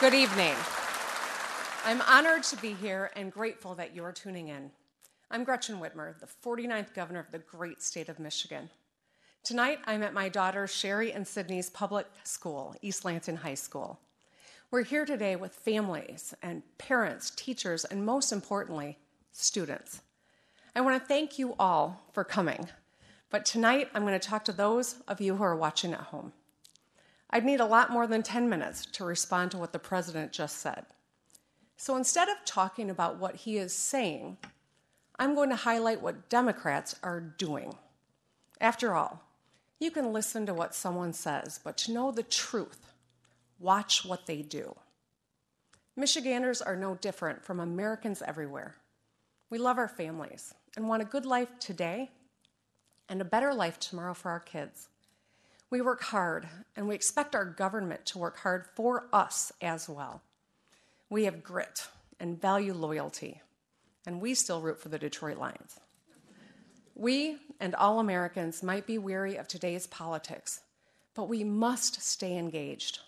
Good evening. I'm honored to be here and grateful that you're tuning in. I'm Gretchen Whitmer, the 49th governor of the great state of Michigan. Tonight, I'm at my daughter Sherry and Sydney's public school, East Lansing High School. We're here today with families and parents, teachers, and most importantly, students. I want to thank you all for coming, but tonight I'm going to talk to those of you who are watching at home. I'd need a lot more than 10 minutes to respond to what the president just said. So instead of talking about what he is saying, I'm going to highlight what Democrats are doing. After all, you can listen to what someone says, but to know the truth, watch what they do. Michiganders are no different from Americans everywhere. We love our families and want a good life today and a better life tomorrow for our kids. We work hard, and we expect our government to work hard for us as well. We have grit and value loyalty, and we still root for the Detroit Lions. We and all Americans might be weary of today's politics, but we must stay engaged.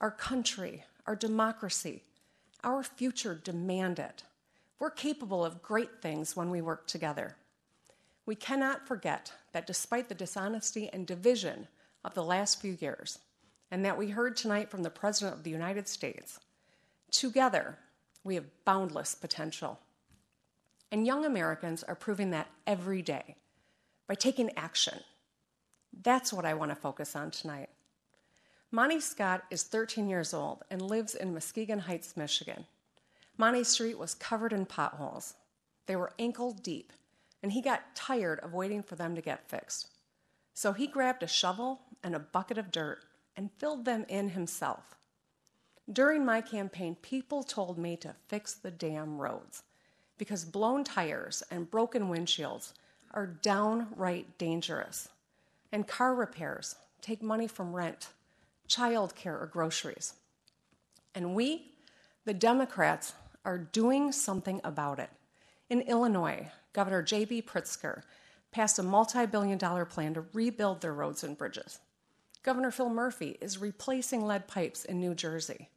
Our country, our democracy, our future demand it. We're capable of great things when we work together. We cannot forget that despite the dishonesty and division of the last few years, and that we heard tonight from the President of the United States, together we have boundless potential. And young Americans are proving that every day by taking action. That's what I want to focus on tonight. Monty Scott is 13 years old and lives in Muskegon Heights, Michigan. Monty Street was covered in potholes. They were ankle deep, and he got tired of waiting for them to get fixed. So he grabbed a shovel and a bucket of dirt and filled them in himself. During my campaign, people told me to fix the damn roads because blown tires and broken windshields are downright dangerous. And car repairs take money from rent, childcare, or groceries. And we, the Democrats, are doing something about it. In Illinois, Governor J.B. Pritzker passed a multi billion dollar plan to rebuild their roads and bridges. Governor Phil Murphy is replacing lead pipes in New Jersey.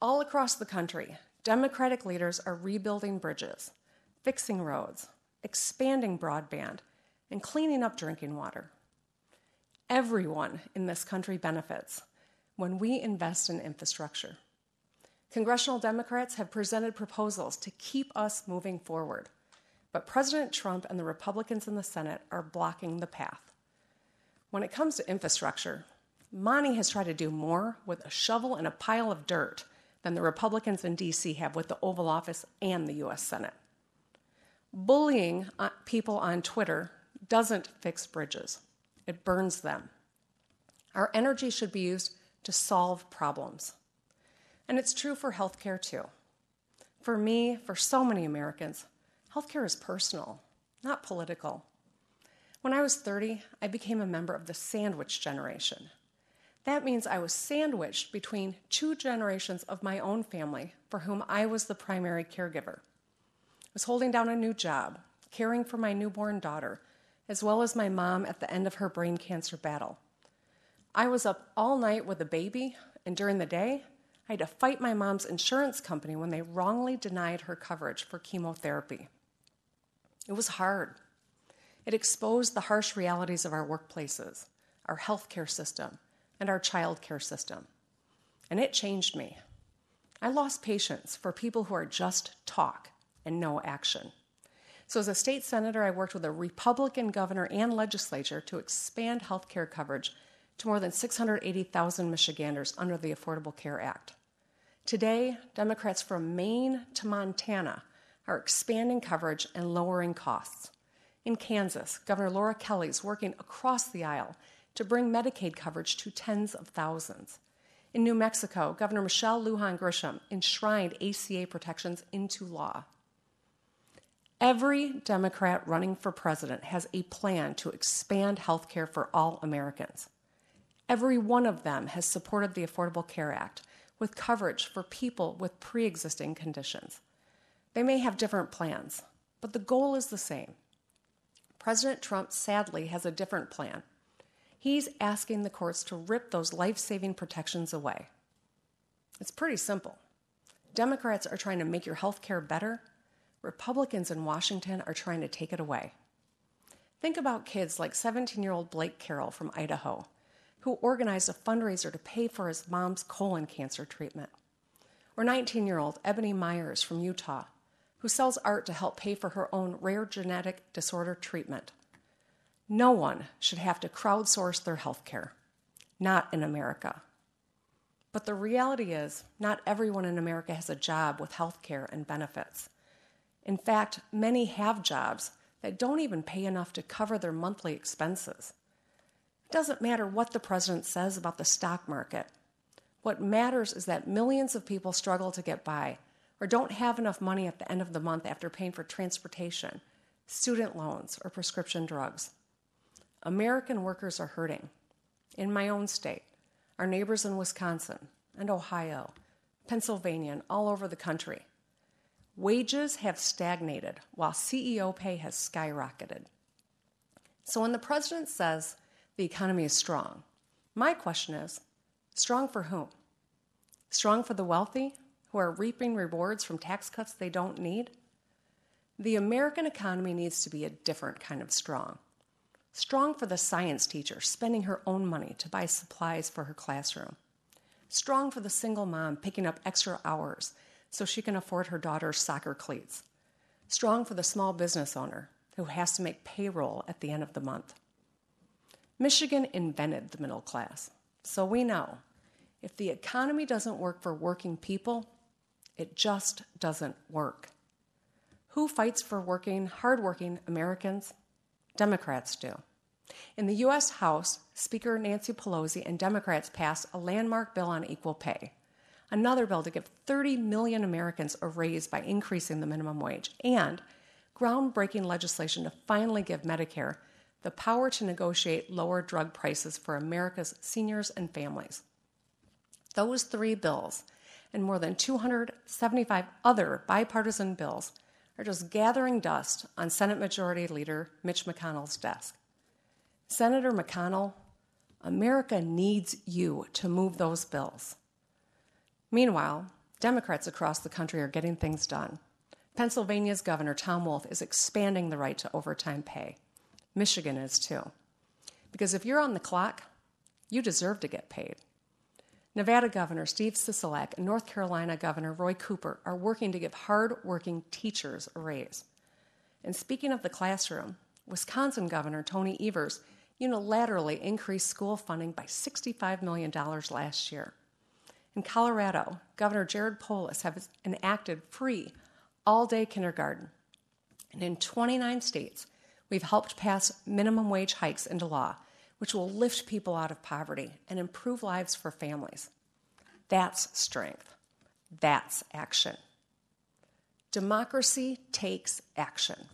All across the country, Democratic leaders are rebuilding bridges, fixing roads, expanding broadband, and cleaning up drinking water. Everyone in this country benefits when we invest in infrastructure. Congressional Democrats have presented proposals to keep us moving forward, but President Trump and the Republicans in the Senate are blocking the path. When it comes to infrastructure, Monty has tried to do more with a shovel and a pile of dirt than the Republicans in D.C. have with the Oval Office and the U.S. Senate. Bullying uh, people on Twitter doesn't fix bridges, it burns them. Our energy should be used to solve problems. And it's true for healthcare too. For me, for so many Americans, healthcare is personal, not political. When I was 30, I became a member of the sandwich generation. That means I was sandwiched between two generations of my own family for whom I was the primary caregiver. I was holding down a new job, caring for my newborn daughter, as well as my mom at the end of her brain cancer battle. I was up all night with a baby, and during the day, I had to fight my mom's insurance company when they wrongly denied her coverage for chemotherapy. It was hard. It exposed the harsh realities of our workplaces, our healthcare system, and our child care system. And it changed me. I lost patience for people who are just talk and no action. So, as a state senator, I worked with a Republican governor and legislature to expand health care coverage to more than 680,000 Michiganders under the Affordable Care Act. Today, Democrats from Maine to Montana are expanding coverage and lowering costs. In Kansas, Governor Laura Kelly is working across the aisle to bring Medicaid coverage to tens of thousands. In New Mexico, Governor Michelle Lujan Grisham enshrined ACA protections into law. Every Democrat running for president has a plan to expand health care for all Americans. Every one of them has supported the Affordable Care Act with coverage for people with pre existing conditions. They may have different plans, but the goal is the same. President Trump sadly has a different plan. He's asking the courts to rip those life saving protections away. It's pretty simple. Democrats are trying to make your health care better Republicans in Washington are trying to take it away. Think about kids like 17 year old Blake Carroll from Idaho, who organized a fundraiser to pay for his mom's colon cancer treatment. Or 19 year old Ebony Myers from Utah, who sells art to help pay for her own rare genetic disorder treatment. No one should have to crowdsource their health care, not in America. But the reality is, not everyone in America has a job with health care and benefits. In fact, many have jobs that don't even pay enough to cover their monthly expenses. It doesn't matter what the president says about the stock market. What matters is that millions of people struggle to get by or don't have enough money at the end of the month after paying for transportation, student loans, or prescription drugs. American workers are hurting. In my own state, our neighbors in Wisconsin and Ohio, Pennsylvania, and all over the country Wages have stagnated while CEO pay has skyrocketed. So when the president says the economy is strong, my question is strong for whom? Strong for the wealthy who are reaping rewards from tax cuts they don't need? The American economy needs to be a different kind of strong. Strong for the science teacher spending her own money to buy supplies for her classroom. Strong for the single mom picking up extra hours so she can afford her daughter's soccer cleats. Strong for the small business owner who has to make payroll at the end of the month. Michigan invented the middle class, so we know if the economy doesn't work for working people, it just doesn't work. Who fights for working, hardworking Americans? Democrats do. In the U.S. House, Speaker Nancy Pelosi and Democrats passed a landmark bill on equal pay another bill to give 30 million Americans a raise by increasing the minimum wage, and groundbreaking legislation to finally give Medicare the power to negotiate lower drug prices for America's seniors and families. Those three bills and more than 275 other bipartisan bills are just gathering dust on Senate Majority Leader Mitch McConnell's desk. Senator McConnell, America needs you to move those bills. Meanwhile, Democrats across the country are getting things done. Pennsylvania's Governor Tom Wolf is expanding the right to overtime pay. Michigan is too. Because if you're on the clock, you deserve to get paid. Nevada Governor Steve Sisolak and North Carolina Governor Roy Cooper are working to give hard-working teachers a raise. And speaking of the classroom, Wisconsin Governor Tony Evers unilaterally increased school funding by $65 million last year. In Colorado, Governor Jared Polis has enacted free all day kindergarten. And in 29 states, we've helped pass minimum wage hikes into law, which will lift people out of poverty and improve lives for families. That's strength. That's action. Democracy takes action.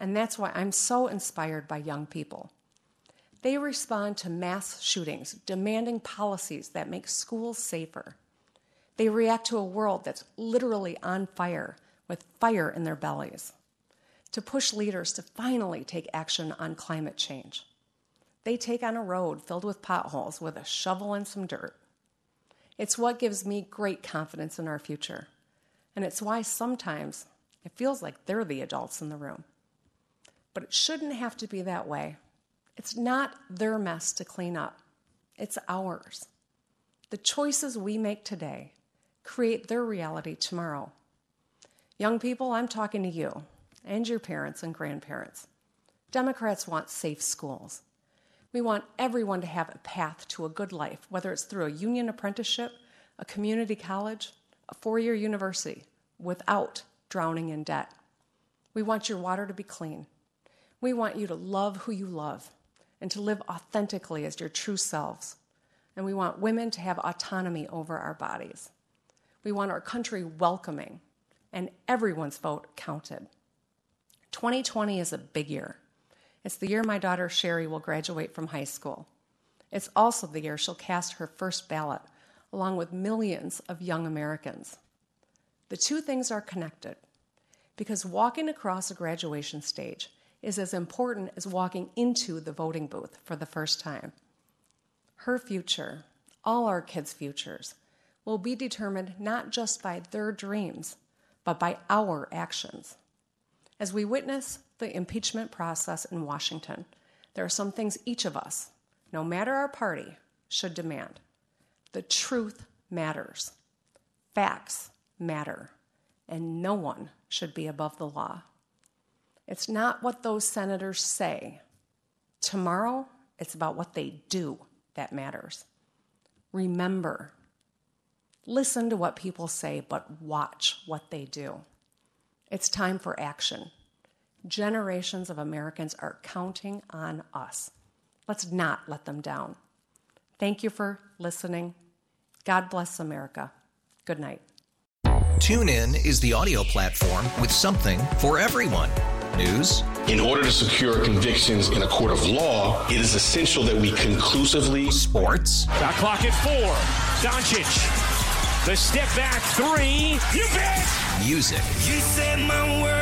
And that's why I'm so inspired by young people. They respond to mass shootings, demanding policies that make schools safer. They react to a world that's literally on fire, with fire in their bellies, to push leaders to finally take action on climate change. They take on a road filled with potholes with a shovel and some dirt. It's what gives me great confidence in our future. And it's why sometimes it feels like they're the adults in the room. But it shouldn't have to be that way. It's not their mess to clean up, it's ours. The choices we make today create their reality tomorrow. Young people, I'm talking to you and your parents and grandparents. Democrats want safe schools. We want everyone to have a path to a good life, whether it's through a union apprenticeship, a community college, a four year university, without drowning in debt. We want your water to be clean. We want you to love who you love and to live authentically as your true selves. and we want women to have autonomy over our bodies. We want our country welcoming, and everyone's vote counted. 2020 is a big year. It's the year my daughter Sherry will graduate from high school. It's also the year she'll cast her first ballot, along with millions of young Americans. The two things are connected because walking across a graduation stage is as important as walking into the voting booth for the first time. Her future, all our kids' futures, will be determined not just by their dreams, but by our actions. As we witness the impeachment process in Washington, there are some things each of us, no matter our party, should demand. The truth matters, facts matter, and no one should be above the law. It's not what those senators say. Tomorrow, it's about what they do that matters. Remember, listen to what people say, but watch what they do. It's time for action. Generations of Americans are counting on us. Let's not let them down. Thank you for listening. God bless America. Good night. TuneIn is the audio platform with something for everyone. News. In order to secure convictions in a court of law, it is essential that we conclusively. Sports. Got clock at four. Doncic. The step back three. You bet. Music. You set my world